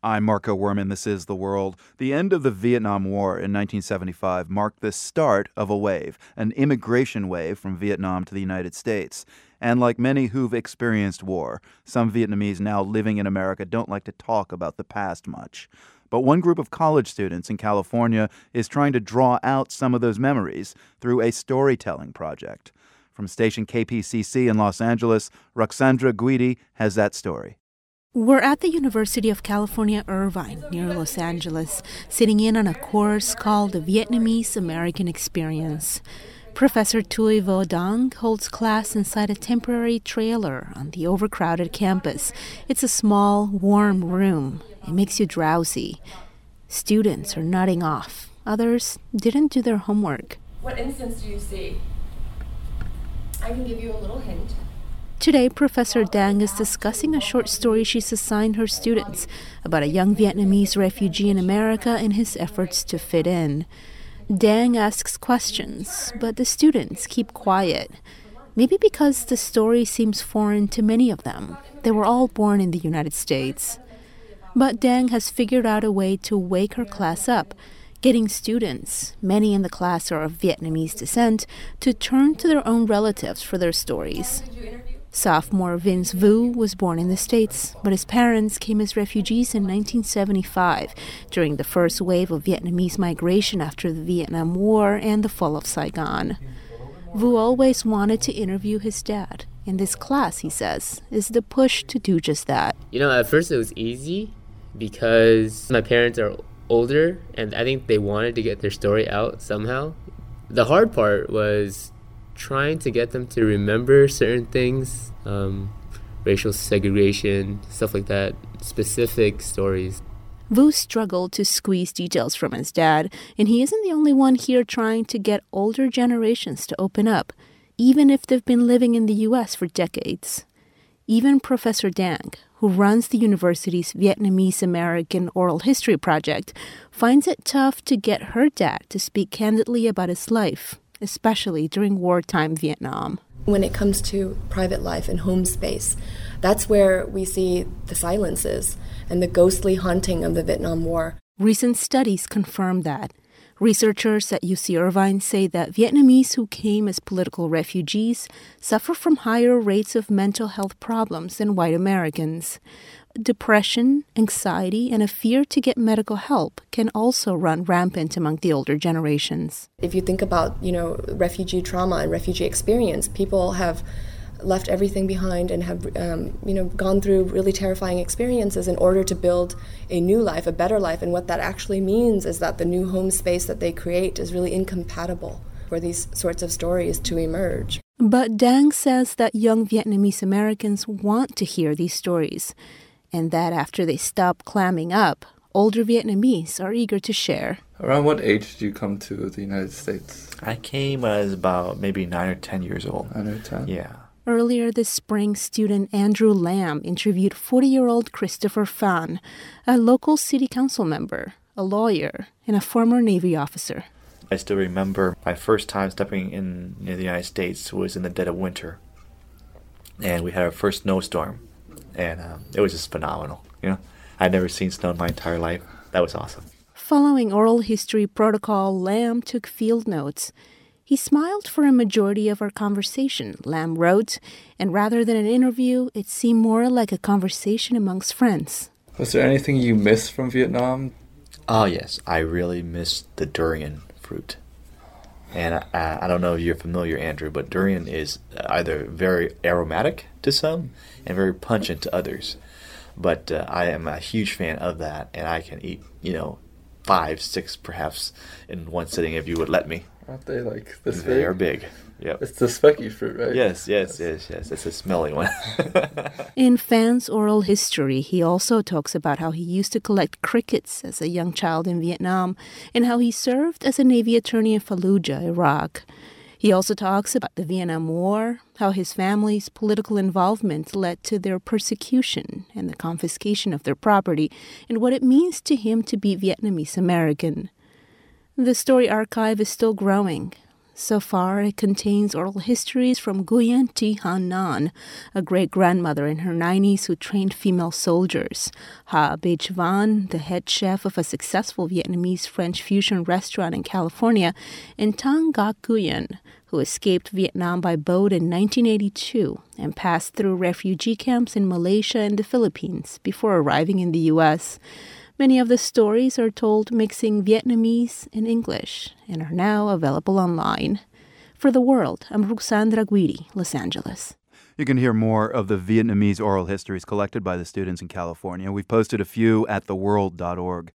I'm Marco Werman. This is The World. The end of the Vietnam War in 1975 marked the start of a wave, an immigration wave from Vietnam to the United States. And like many who've experienced war, some Vietnamese now living in America don't like to talk about the past much. But one group of college students in California is trying to draw out some of those memories through a storytelling project. From station KPCC in Los Angeles, Ruxandra Guidi has that story. We're at the University of California, Irvine, near Los Angeles, sitting in on a course called the Vietnamese American Experience. Professor Thuy Vo Dang holds class inside a temporary trailer on the overcrowded campus. It's a small, warm room. It makes you drowsy. Students are nodding off. Others didn't do their homework. What instance do you see? I can give you a little hint. Today, Professor Dang is discussing a short story she's assigned her students about a young Vietnamese refugee in America and his efforts to fit in. Dang asks questions, but the students keep quiet. Maybe because the story seems foreign to many of them. They were all born in the United States. But Dang has figured out a way to wake her class up, getting students, many in the class are of Vietnamese descent, to turn to their own relatives for their stories. Sophomore Vince Vu was born in the States, but his parents came as refugees in 1975 during the first wave of Vietnamese migration after the Vietnam War and the fall of Saigon. Vu always wanted to interview his dad. And this class, he says, is the push to do just that. You know, at first it was easy because my parents are older and I think they wanted to get their story out somehow. The hard part was trying to get them to remember certain things, um, racial segregation, stuff like that, specific stories. Vu struggled to squeeze details from his dad, and he isn't the only one here trying to get older generations to open up, even if they've been living in the U.S. for decades. Even Professor Dang, who runs the university's Vietnamese American Oral History Project, finds it tough to get her dad to speak candidly about his life especially during wartime Vietnam. When it comes to private life and home space, that's where we see the silences and the ghostly haunting of the Vietnam War. Recent studies confirm that. Researchers at UC Irvine say that Vietnamese who came as political refugees suffer from higher rates of mental health problems than white Americans depression, anxiety, and a fear to get medical help can also run rampant among the older generations. If you think about, you know, refugee trauma and refugee experience, people have left everything behind and have um, you know gone through really terrifying experiences in order to build a new life a better life. And what that actually means is that the new home space that they create is really incompatible for these sorts of stories to emerge. But dang says that young vietnamese americans want to hear these stories and that after they stop clamming up, older Vietnamese are eager to share. Around what age did you come to the United States? I came when I was about maybe nine or ten years old. Nine or ten? Yeah. Earlier this spring, student Andrew Lamb interviewed 40 year old Christopher Phan, a local city council member, a lawyer, and a former Navy officer. I still remember my first time stepping in, in the United States was in the dead of winter. And we had our first snowstorm and um, it was just phenomenal. You know, I'd never seen snow in my entire life. That was awesome. Following oral history protocol, Lamb took field notes. He smiled for a majority of our conversation, Lamb wrote, and rather than an interview, it seemed more like a conversation amongst friends. Was there anything you missed from Vietnam? Oh, yes. I really missed the durian fruit. And I, I, don't know if you're familiar, Andrew, but durian is either very aromatic to some and very pungent to others. But uh, I am a huge fan of that, and I can eat, you know, five, six perhaps in one sitting if you would let me. Aren't they like this They are big. Yep. It's the specky fruit, right? Yes, yes, yes, yes. It's a smelly one. In Phan's oral history, he also talks about how he used to collect crickets as a young child in Vietnam and how he served as a Navy attorney in Fallujah, Iraq. He also talks about the Vietnam War, how his family's political involvement led to their persecution and the confiscation of their property, and what it means to him to be Vietnamese American. The story archive is still growing, So far, it contains oral histories from Nguyen Thi Han Nan, a great grandmother in her 90s who trained female soldiers, Ha Bech Van, the head chef of a successful Vietnamese French fusion restaurant in California, and Thanh Ngoc Nguyen, who escaped Vietnam by boat in 1982 and passed through refugee camps in Malaysia and the Philippines before arriving in the U.S. Many of the stories are told mixing Vietnamese and English and are now available online. For the world, I'm Ruxandra Guidi, Los Angeles. You can hear more of the Vietnamese oral histories collected by the students in California. We've posted a few at theworld.org.